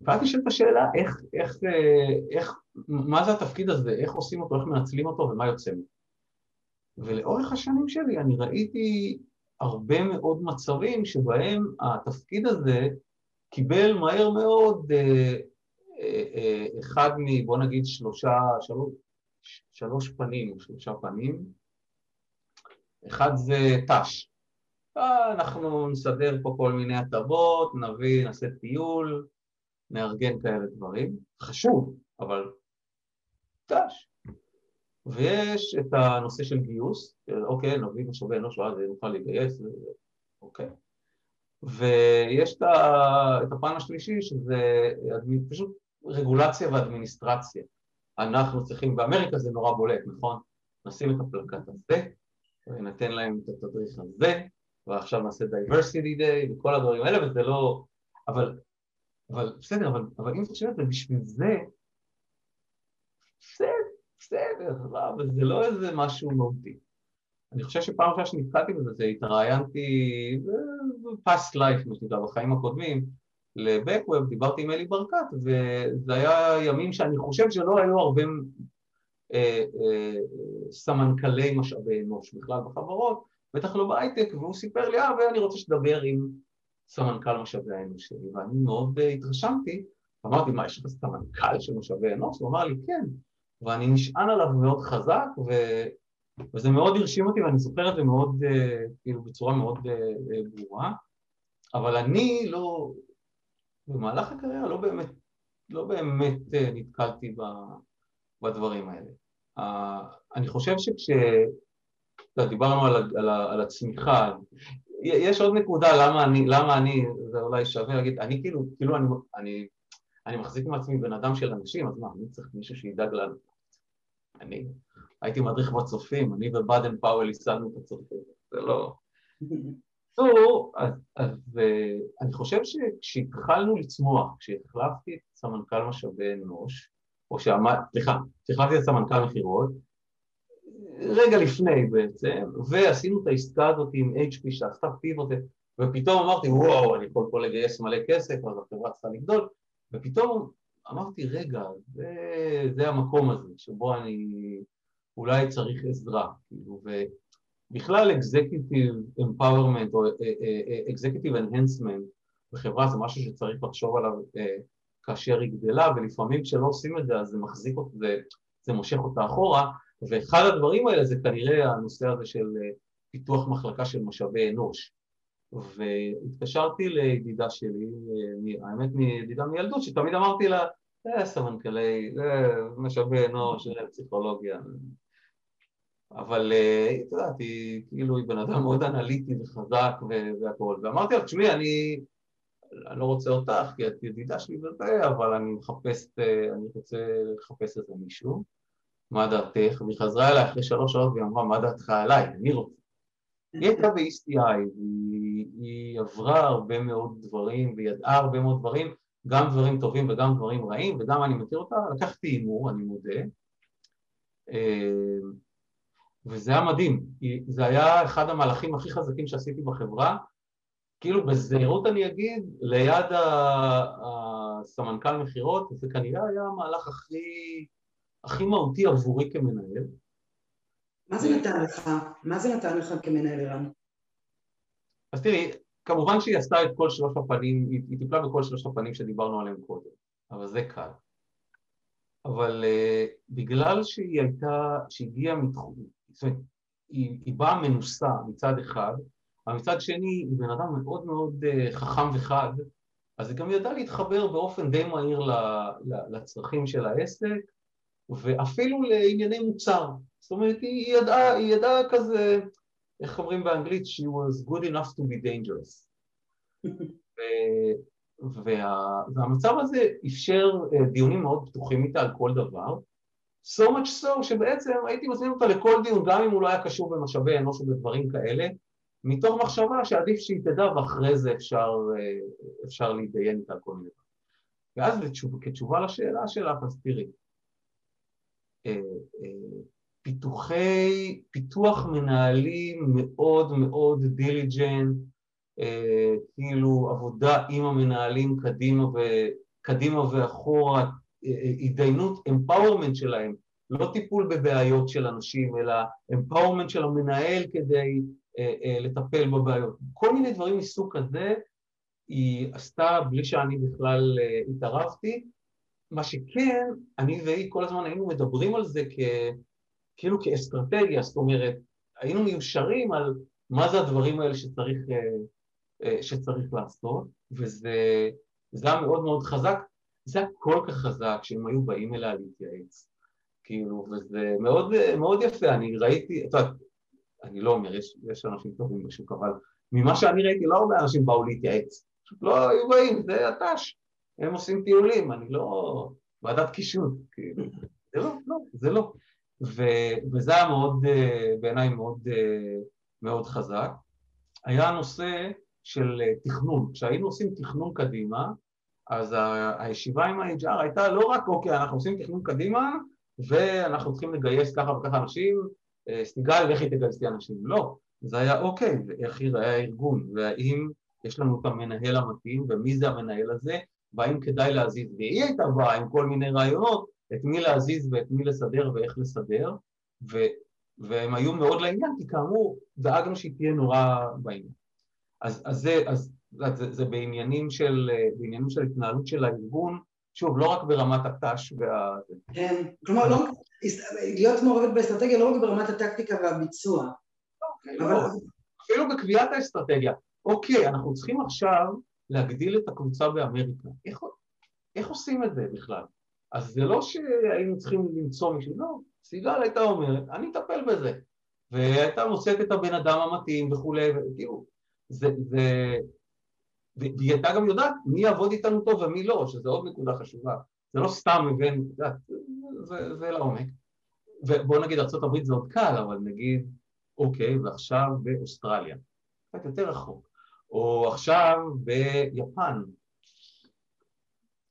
ואז נשאלת השאלה, איך, איך, אה, איך, מה זה התפקיד הזה, איך עושים אותו, איך מנצלים אותו ומה יוצא ממנו. ולאורך השנים שלי אני ראיתי הרבה מאוד מצבים שבהם התפקיד הזה קיבל מהר מאוד אחד מ... בוא נגיד שלושה, שלוש, שלוש פנים, שלושה פנים. אחד זה ת"ש. אנחנו נסדר פה כל מיני הטבות, נביא, נעשה טיול, נארגן כאלה דברים. חשוב, אבל ת"ש. ויש את הנושא של גיוס, אוקיי, נביא משאבי אנוש ואז נוכל לגייס, אוקיי. ויש את הפן השלישי שזה פשוט רגולציה ואדמיניסטרציה. אנחנו צריכים, באמריקה זה נורא בולט, נכון? נשים את הפלקט הזה, ונתן להם את התדריך הזה, ועכשיו נעשה diversity day וכל הדברים האלה, וזה לא... אבל, אבל בסדר, אבל, אבל אם אתה חושב על זה, בשביל זה, בסדר, בסדר, לא, אבל זה לא איזה משהו מהותי. אני חושב שפעם ראשונה שנתקלתי בזה, זה התראיינתי פאסט לייף, מה שנקרא, בחיים הקודמים, לבקווב, דיברתי עם אלי ברקת, וזה היה ימים שאני חושב שלא היו הרבה אה, אה, סמנכלי משאבי אנוש בכלל בחברות, בטח לא בהייטק, והוא סיפר לי, אה, ואני רוצה שתדבר עם סמנכ"ל משאבי האנוש שלי, ואני מאוד אה, התרשמתי, אמרתי, מה, יש לך סמנכ"ל של משאבי אנוש? הוא אמר לי, כן, ואני נשען עליו מאוד חזק, ו... וזה מאוד הרשים אותי ואני זוכר את זה מאוד, אה, כאילו בצורה מאוד אה, ברורה, אבל אני לא, במהלך הקריירה לא באמת, לא באמת נתקלתי בדברים האלה. אני חושב שכש... דיברנו על, על, על הצמיחה, יש עוד נקודה למה אני, למה אני, זה אולי שווה להגיד, אני כאילו, כאילו אני, אני, אני מחזיק מעצמי בן אדם של אנשים, אז מה, אני צריך מישהו שידאג לנו. אני הייתי מדריך בצופים, אני ובאדן פאוול ייסדנו את הצופים, זה לא... בקיצור, אז, אז אה, אני חושב שכשהתחלנו לצמוח, כשהחלפתי את סמנכ"ל משאבי אנוש, או שעמד, סליחה, כשהחלפתי את סמנכ"ל מכירות, רגע לפני בעצם, ועשינו את העסקה הזאת עם HP שעשתה פיבוט, ופתאום אמרתי, וואו, אני יכול פה לגייס מלא כסף, אז החברה צריכה לגדול, ופתאום אמרתי, רגע, זה, זה המקום הזה, שבו אני אולי צריך עזרה, כאילו, ובכלל Executive Empowerment או אה, אה, אה, Executive Enhancement בחברה זה משהו שצריך לחשוב עליו כאשר היא גדלה, ולפעמים כשלא עושים את זה אז זה מחזיק אותה, זה, זה מושך אותה אחורה, ואחד הדברים האלה זה כנראה הנושא הזה של פיתוח מחלקה של משאבי אנוש. והתקשרתי לידידה שלי, האמת מידידה מילדות, שתמיד אמרתי לה, אה, סמנכ"לי, משאבי אנוש, פסיכולוגיה, אבל אה, את יודעת, היא כאילו, היא בן אדם מאוד אנליטי וחזק והכול, ואמרתי לה, תשמעי, אני, אני לא רוצה אותך, כי את ידידה שלי וזה, אבל אני מחפש, אה, אני רוצה לחפש איזה מישהו, מה דעתך? והיא חזרה אליי אחרי שלוש שעות והיא אמרה, מה דעתך עליי? אני רוצה. היא הייתה ב-ECI, והיא היא עברה הרבה מאוד דברים, וידעה הרבה מאוד דברים, גם דברים טובים וגם דברים רעים, וגם אני מכיר אותה, לקחתי הימור, אני מודה, אה, וזה היה מדהים, זה היה אחד המהלכים הכי חזקים שעשיתי בחברה, כאילו בזהירות אני אגיד, ליד הסמנכ"ל מכירות, זה כנראה היה המהלך הכי, הכי מהותי עבורי כמנהל. מה זה נתן לך? מה זה נתן לך כמנהל ערן? אז תראי, כמובן שהיא עשתה את כל שלוש הפנים, היא טיפלה בכל שלוש הפנים שדיברנו עליהם קודם, אבל זה קל. אבל uh, בגלל שהיא הייתה, שהיא הגיעה מתחום, זאת אומרת, היא, היא באה מנוסה מצד אחד, אבל מצד שני היא בן אדם מאוד מאוד uh, חכם וחד, אז היא גם ידעה להתחבר באופן די מהיר לצרכים של העסק, ואפילו לענייני מוצר. זאת אומרת, היא ידעה, היא ידעה כזה, איך אומרים באנגלית? She was good enough to be dangerous. וה, והמצב הזה אפשר אה, דיונים מאוד פתוחים איתה על כל דבר, so much so שבעצם הייתי מזמין אותה לכל דיון, גם אם הוא לא היה קשור במשאבי אנוש ובדברים כאלה, מתוך מחשבה שעדיף שהיא תדע ואחרי זה אפשר, אה, אפשר להתדיין איתה כל מיני דברים. ואז לתשוב, כתשובה לשאלה שלך, אז תראי, אה, פיתוחי, פיתוח מנהלים מאוד מאוד diligent, אה, כאילו עבודה עם המנהלים קדימה, ו, קדימה ואחורה, אה, אה, התדיינות, empowerment שלהם, לא טיפול בבעיות של אנשים, אלא empowerment של המנהל כדי לטפל בבעיות. כל מיני דברים מסוג כזה היא עשתה בלי שאני בכלל התערבתי. מה שכן, אני והיא כל הזמן היינו מדברים על זה כ... כאילו כאסטרטגיה, זאת אומרת, היינו מיושרים על מה זה הדברים האלה שצריך אה, שצריך לעשות, וזה היה מאוד מאוד חזק, זה היה כל כך חזק שהם היו באים אליה להתייעץ, כאילו, וזה מאוד, מאוד יפה, אני ראיתי, את יודעת, אני לא אומר, יש, יש אנשים טובים בשוק, אבל ממה שאני ראיתי לא הרבה אנשים באו להתייעץ, פשוט לא היו באים, זה הת"ש, הם עושים טיולים, אני לא ועדת קישוט, כאילו, זה לא, לא, זה לא. ו, וזה היה מאוד, אה, בעיניי מאוד, אה, מאוד חזק. היה נושא של אה, תכנון. כשהיינו עושים תכנון קדימה, אז הישיבה עם ה-HR הייתה לא רק, אוקיי, אנחנו עושים תכנון קדימה ואנחנו צריכים לגייס ככה וככה אנשים, אה, סיגל, לכי תגייסי אנשים. לא, זה היה אוקיי, ואיך ייראה הארגון, והאם יש לנו את המנהל המתאים, ומי זה המנהל הזה, והאם כדאי להזיז. והיא הייתה באה עם כל מיני רעיונות, את מי להזיז ואת מי לסדר ואיך לסדר, ו, והם היו מאוד לעניין, כי כאמור, דאגנו שהיא תהיה נורא בעניין. אז, אז, זה, אז זה, זה בעניינים, של, בעניינים של התנהלות של הארגון, שוב, לא רק ברמת הת"ש וה... כן, כלומר, לא, להיות מעורבת באסטרטגיה לא רק ברמת הטקטיקה והביצוע. אוקיי, אבל... לא, אפילו בקביעת האסטרטגיה. אוקיי, אנחנו צריכים עכשיו להגדיל את הקבוצה באמריקה. איך, איך עושים את זה בכלל? אז זה לא שהיינו צריכים למצוא מישהו, לא, סיגל הייתה אומרת, אני אטפל בזה. והייתה מוצאת את הבן אדם המתאים וכולי, וכאילו, זה, זה, והיא הייתה גם יודעת מי יעבוד איתנו טוב ומי לא, שזה עוד נקודה חשובה. זה לא סתם מבין, זה, זה לעומק. ובואו נגיד ארה"ב זה עוד קל, אבל נגיד, אוקיי, ועכשיו באוסטרליה, קצת יותר רחוק, או עכשיו ביפן,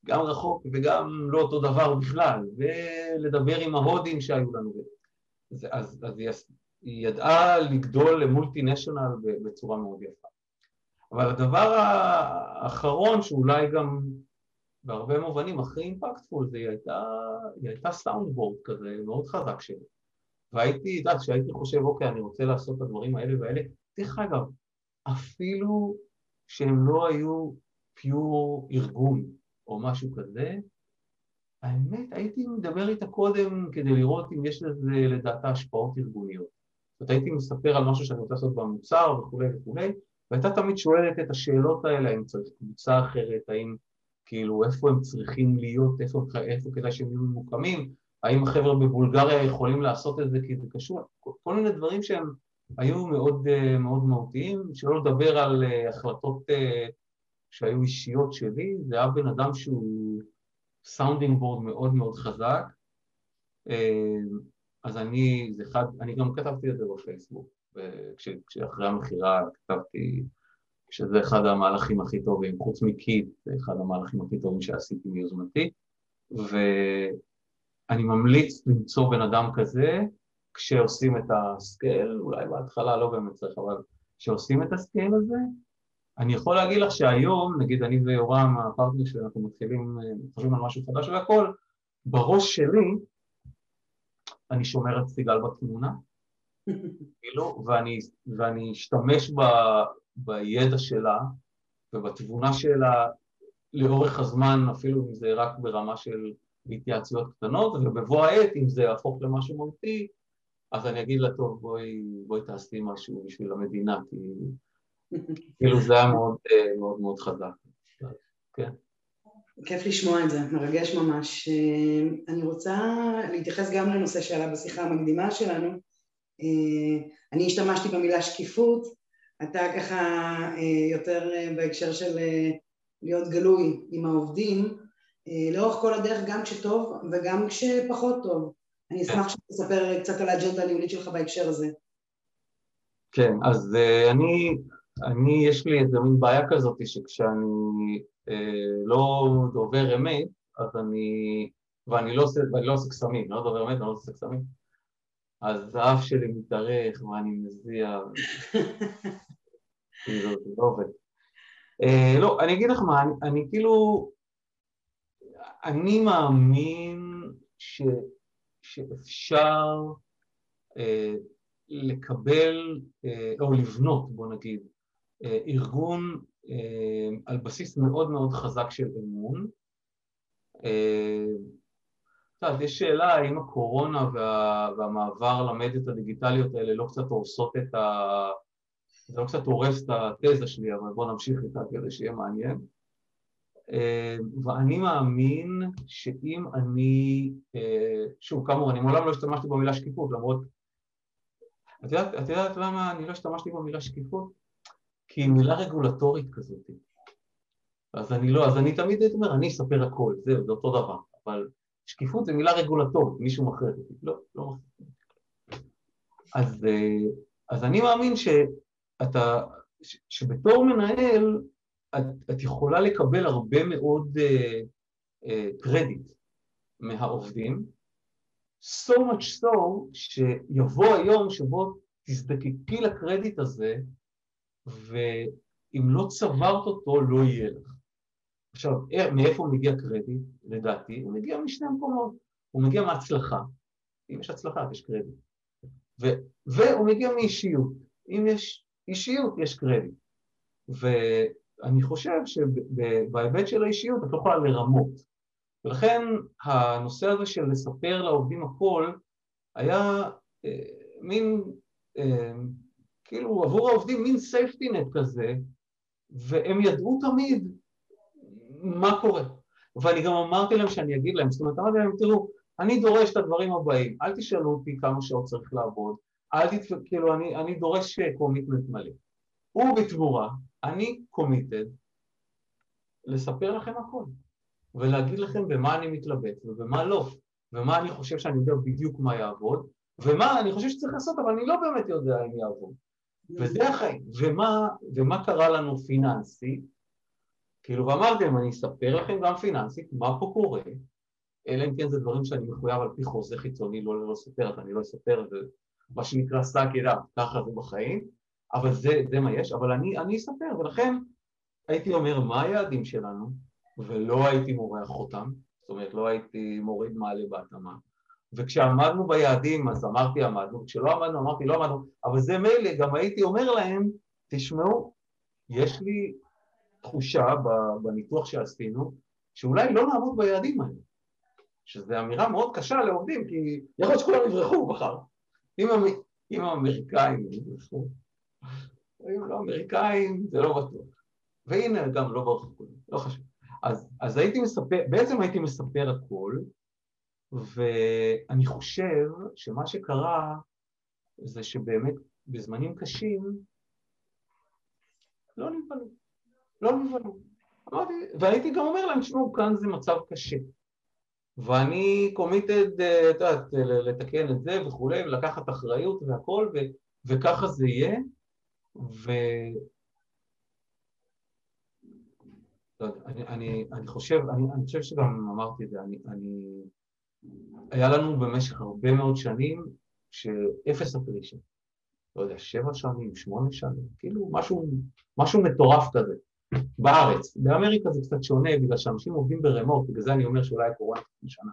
גם רחוק וגם לא אותו דבר בכלל, ולדבר עם ההודים שהיו לנו. אז, אז, היא, ידעה לגדול למולטי נשיונל בצורה מאוד יפה. אבל הדבר האחרון שאולי גם בהרבה מובנים הכי אימפקטפול זה היא הייתה, היא הייתה סאונד בורד כזה מאוד חזק שלי. והייתי, יודעת, כשהייתי חושב, אוקיי, אני רוצה לעשות את הדברים האלה והאלה, דרך אגב, אפילו שהם לא היו פיור ארגון או משהו כזה, האמת, הייתי מדבר איתה קודם כדי לראות אם יש לזה לדעתה השפעות ארגוניות. זאת אומרת, הייתי מספר על משהו שאני רוצה לעשות במוצר וכולי וכולי, והייתה תמיד שואלת את השאלות האלה, האם צריך קבוצה אחרת, האם כאילו איפה הם צריכים להיות, איפה, איפה כדאי שהם יהיו ממוקמים, האם החבר'ה בבולגריה יכולים לעשות את זה כי זה קשור, כל, כל מיני דברים שהם היו מאוד אה, מאוד מהותיים, שלא לדבר על אה, החלטות אה, שהיו אישיות שלי, זה היה בן אדם שהוא sounding board מאוד מאוד חזק, אז אני, זה אחד, אני גם כתבתי את זה בפייסבוק. וכשאחרי המכירה כתבתי שזה אחד המהלכים הכי טובים, חוץ מקיט, זה אחד המהלכים הכי טובים שעשיתי מיוזמתי, ואני ממליץ למצוא בן אדם כזה כשעושים את ה scale, אולי בהתחלה לא באמת צריך, אבל כשעושים את ה scale הזה, אני יכול להגיד לך שהיום, נגיד אני ויורם, הפרטנר שאנחנו מתחילים, חושבים על משהו חדש והכל, בראש שלי אני שומר את סיגל בתמונה, כאילו, ואני, ואני אשתמש ב, בידע שלה ובתבונה שלה לאורך הזמן, אפילו אם זה רק ברמה של התייעצויות קטנות, ובבוא העת, אם זה יהפוך למשהו מהותי, אז אני אגיד לה, טוב, בואי, בואי תעשי משהו בשביל המדינה, כי כאילו זה היה מאוד מאוד, מאוד חזק. כן. כיף לשמוע את זה, מרגש ממש. אני רוצה להתייחס גם לנושא שעלה בשיחה המקדימה שלנו. אני השתמשתי במילה שקיפות, אתה ככה יותר בהקשר של להיות גלוי עם העובדים, לאורך כל הדרך גם כשטוב וגם כשפחות טוב. אני אשמח שתספר קצת על האג'נדה הניהולית שלך בהקשר הזה. כן, אז אני, אני, יש לי איזה מין בעיה כזאת שכשאני uh, לא דובר אמת, אז אני, ואני לא עושה, ואני לא עושה קסמים, לא דובר אמת, אני לא עושה קסמים, אז האף שלי מתארך ואני מזיע, כאילו, זה לא עובד. Uh, לא, אני אגיד לך מה, אני, אני כאילו, אני מאמין ש... שאפשר אה, לקבל אה, או לבנות, בוא נגיד, אה, ארגון אה, על בסיס מאוד מאוד חזק של אמון. אה, יש שאלה האם הקורונה וה, והמעבר למדיות הדיגיטליות האלה לא קצת הורסות את ה... זה לא קצת הורס את התזה שלי, אבל בואו נמשיך איתה כדי שיהיה מעניין. אה, ואני מאמין שאם אני, אה, שוב, כאמור, אני מעולם לא השתמשתי במילה שקיפות, למרות... את יודעת, את יודעת למה אני לא השתמשתי במילה שקיפות? כי היא מילה רגולטורית כזאת. אז אני לא, אז אני תמיד הייתי אומר, אני אספר הכל, זהו, זה אותו דבר. אבל שקיפות זה מילה רגולטורית, מישהו מכריח אותי. לא, לא מכריח. אז, אה, אז אני מאמין שאתה, שבתור מנהל, את, את יכולה לקבל הרבה מאוד uh, uh, קרדיט מהעובדים, so much so שיבוא היום שבו תזדקקי לקרדיט הזה ואם לא צברת אותו לא יהיה לך. עכשיו, אה, מאיפה הוא מגיע קרדיט? לדעתי, הוא מגיע משני מקומות. הוא מגיע מהצלחה. אם יש הצלחה, יש קרדיט. ו, והוא מגיע מאישיות. אם יש אישיות, יש קרדיט. ו, אני חושב שבהיבט של האישיות את לא יכולה לרמות. ולכן הנושא הזה של לספר לעובדים הכל היה אה, מין, אה, כאילו עבור העובדים מין safety net כזה, והם ידעו תמיד מה קורה. ואני גם אמרתי להם שאני אגיד להם, זאת אומרת, אמרתי להם, תראו, אני דורש את הדברים הבאים, אל תשאלו אותי כמה שעות צריך לעבוד, אל תתפ... כאילו, אני, אני דורש commitment מלא. ובתמורה, אני committed לספר לכם הכל, ולהגיד לכם במה אני מתלבט ובמה לא, ומה אני חושב שאני יודע בדיוק מה יעבוד, ומה אני חושב שצריך לעשות, אבל אני לא באמת יודע אם יעבוד. וזה החיים. ומה, ומה קרה לנו פיננסית? כאילו, ואמרתי להם, אני אספר לכם גם פיננסית מה פה קורה, אלא אם כן זה דברים שאני מחויב על פי חוזה חיצוני לא לספר, אז אני לא אספר, זה מה שנקרא סאק ידע, ככה זה בחיים. אבל זה, זה מה יש, אבל אני, אני אספר, ולכן הייתי אומר מה היעדים שלנו, ולא הייתי מורח אותם, זאת אומרת לא הייתי מוריד מעלה בהתאמה, וכשעמדנו ביעדים אז אמרתי עמדנו, וכשלא עמדנו אמרתי לא עמדנו, אבל זה מילא, גם הייתי אומר להם, תשמעו, יש לי תחושה בניתוח שעשינו, שאולי לא נעמוד ביעדים האלה, שזו אמירה מאוד קשה לעובדים, כי יכול להיות שכולם יברחו מחר. אם האמריקאים יברחו, אם לא אמריקאים, זה לא בטוח. והנה גם לא ברחו, לא חשוב. אז, אז הייתי מספר, בעצם הייתי מספר הכל, ואני חושב שמה שקרה זה שבאמת בזמנים קשים לא נבהלו, לא נבהלו. אמרתי, והייתי גם אומר להם, תשמעו, כאן זה מצב קשה. ואני קומיטד, את יודעת, לתקן את זה וכולי, ולקחת אחריות והכל, ו, וככה זה יהיה. ו... לא אני, אני, אני חושב, אני, אני חושב שגם אמרתי את זה, אני, אני... היה לנו במשך הרבה מאוד שנים שאפס אפרישן. לא יודע, שבע שנים, שמונה שנים, כאילו משהו, משהו מטורף כזה. בארץ. באמריקה זה קצת שונה, בגלל שאנשים עובדים ברמוט, בגלל זה אני אומר שאולי הקורונה משנה.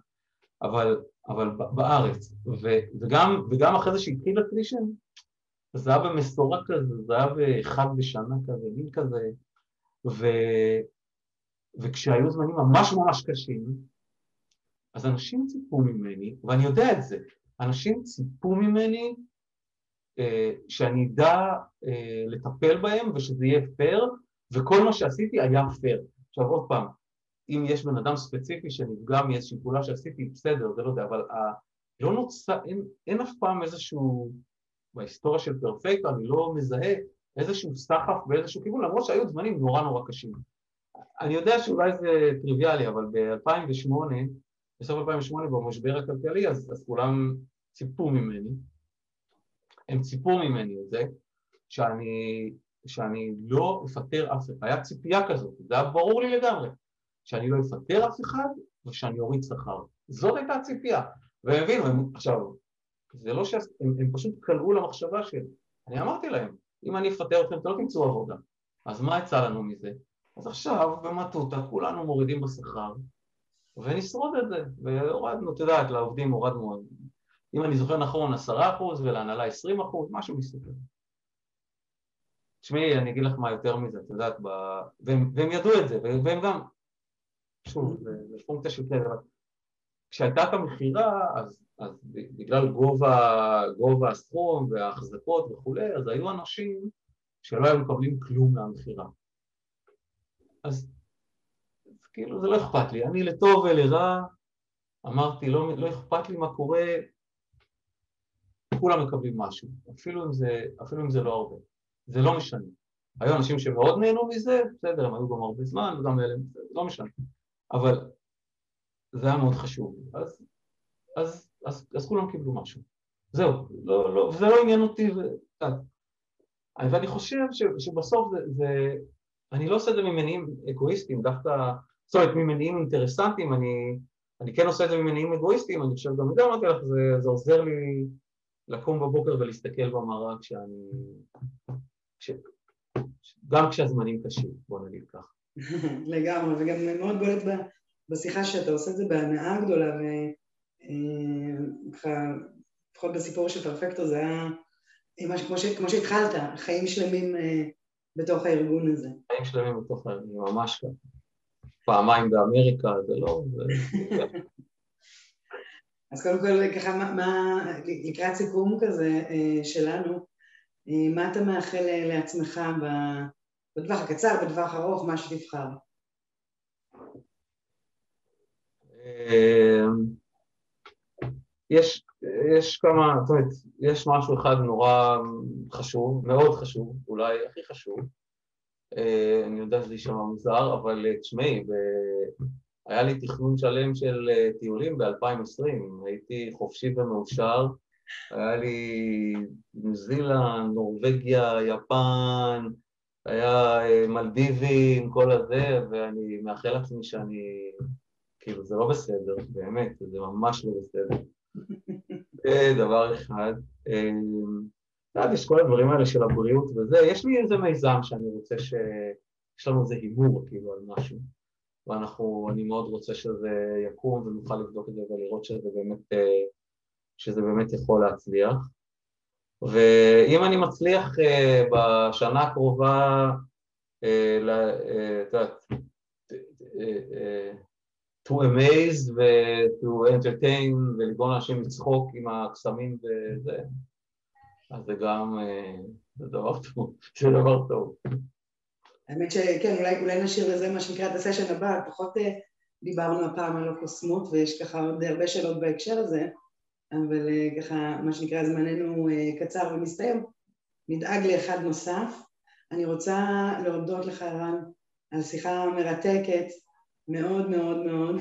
אבל, אבל בארץ, ו, וגם, וגם אחרי זה שהתחיל הקלישן, זה היה במשורה כזה, זה היה באחד בשנה כזה, מין כזה, ו, וכשהיו זמנים ממש ממש קשים, אז אנשים ציפו ממני, ואני יודע את זה, אנשים ציפו ממני אה, שאני אדע אה, לטפל בהם ושזה יהיה פייר, וכל מה שעשיתי היה פייר. עכשיו עוד פעם, אם יש בן אדם ספציפי שנפגע מאיזושהי פעולה שעשיתי, בסדר, זה לא יודע, אבל ה... לא נוצר, אין, אין אף פעם איזשהו, בהיסטוריה של פרפקטו, אני לא מזהה איזשהו סחף באיזשהו כיוון, למרות שהיו זמנים נורא נורא קשים. אני יודע שאולי זה טריוויאלי, אבל ב-2008, בסוף 2008 במשבר הכלכלי, אז, אז כולם ציפו ממני, הם ציפו ממני את זה, שאני, שאני לא אפטר אף אחד, היה ציפייה כזאת, זה היה ברור לי לגמרי, שאני לא אפטר אף אחד ושאני אוריד שכר. זאת הייתה הציפייה. והם הבינו, הם, עכשיו, זה לא שהם הם פשוט קלעו למחשבה של, אני אמרתי להם, אם אני אפטר אתכם אתם לא תמצאו עבודה, אז מה יצא לנו מזה? אז עכשיו במטותא כולנו מורידים בשכר ונשרוד את זה, והורדנו, את יודעת, לעובדים הורדנו, אם אני זוכר נכון, עשרה אחוז ולהנהלה עשרים אחוז, משהו מסתכל. תשמעי, אני אגיד לך מה יותר מזה, את יודעת, ב... והם, והם ידעו את זה, והם גם, שוב, זה, פונקציה של כאלה, כשהייתה את המכירה, אז, אז בגלל גובה, גובה הסכום וההחזקות וכולי, אז היו אנשים שלא היו מקבלים כלום מהמכירה. אז, אז כאילו זה לא אכפת לי, אני לטוב ולרע אמרתי, לא, לא אכפת לי מה קורה, כולם מקבלים משהו, אפילו אם זה, אפילו אם זה לא הרבה, זה לא משנה. היו אנשים שמאוד נהנו מזה, בסדר, הם היו גם הרבה זמן וגם אלה, לא משנה. אבל זה היה מאוד חשוב. אז, אז, אז, אז כולם קיבלו משהו. זהו, לא, לא, זה לא עניין אותי, ו... ואני חושב ש, שבסוף זה, זה, אני לא עושה את זה ממניעים אגואיסטיים, דווקא, זאת אומרת, ממניעים אינטרסנטיים, אני, אני כן עושה את זה ממניעים אגואיסטיים, אני חושב גם, גם אמרתי לך, זה, זה עוזר לי לקום בבוקר ולהסתכל במראה כשאני, כש, גם כשהזמנים קשים, בוא נגיד כך. לגמרי, וגם מאוד בולט בשיחה שאתה עושה את זה בהנאה גדולה, וככה, אה, לפחות בסיפור של פרפקטו זה היה משהו כמו, ש, כמו שהתחלת, חיים שלמים אה, בתוך הארגון הזה. חיים שלמים בתוך הארגון, ממש ככה. פעמיים באמריקה, זה לא... אז קודם כל, ככה, מה, לקראת סיכום כזה אה, שלנו, מה אתה מאחל לעצמך בטווח הקצר, בטווח ארוך, מה שתבחר? אמ, יש, יש כמה, זאת אומרת, יש משהו אחד נורא חשוב, מאוד חשוב, אולי הכי חשוב, אה, אני יודע שזה יישמע מוזר, אבל אה, תשמעי, היה לי תכנון שלם של אה, טיולים ב-2020, הייתי חופשי ומאושר, היה לי ניו זילנד, נורבגיה, יפן, היה מלדיבים, כל הזה, ואני מאחל לעצמי שאני כאילו זה לא בסדר, באמת, זה ממש לא בסדר. זה דבר אחד. את יודעת, יש כל הדברים האלה של הבריאות וזה, יש לי איזה מיזם שאני רוצה ש... יש לנו איזה הימור כאילו על משהו, ואנחנו, אני מאוד רוצה שזה יקום ונוכל לבדוק את זה ולראות שזה באמת, שזה באמת יכול להצליח. ואם אני מצליח אה, בשנה הקרובה, אה, אה, את יודעת, to amaze ו-to entertain ולגרום לאנשים לצחוק עם הקסמים וזה, אז זה גם, זה דבר טוב, זה דבר טוב. האמת שכן, אולי, אולי נשאיר לזה מה שנקרא את הסשן הבא, פחות דיברנו הפעם על הקוסמות ויש ככה עוד הרבה שאלות בהקשר הזה, אבל אה, ככה מה שנקרא זמננו קצר ומסתיים, נדאג לאחד נוסף. אני רוצה להודות לך רן על שיחה מרתקת מאוד מאוד מאוד,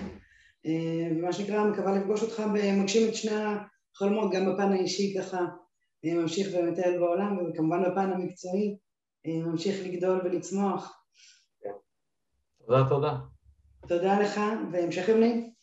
אה, ומה שנקרא, מקווה לפגוש אותך במגשים את שני החלומות, גם בפן האישי ככה אה, ממשיך ומטייל בעולם, וכמובן בפן המקצועי אה, ממשיך לגדול ולצמוח. תודה, תודה. תודה לך, והמשך יום נעים.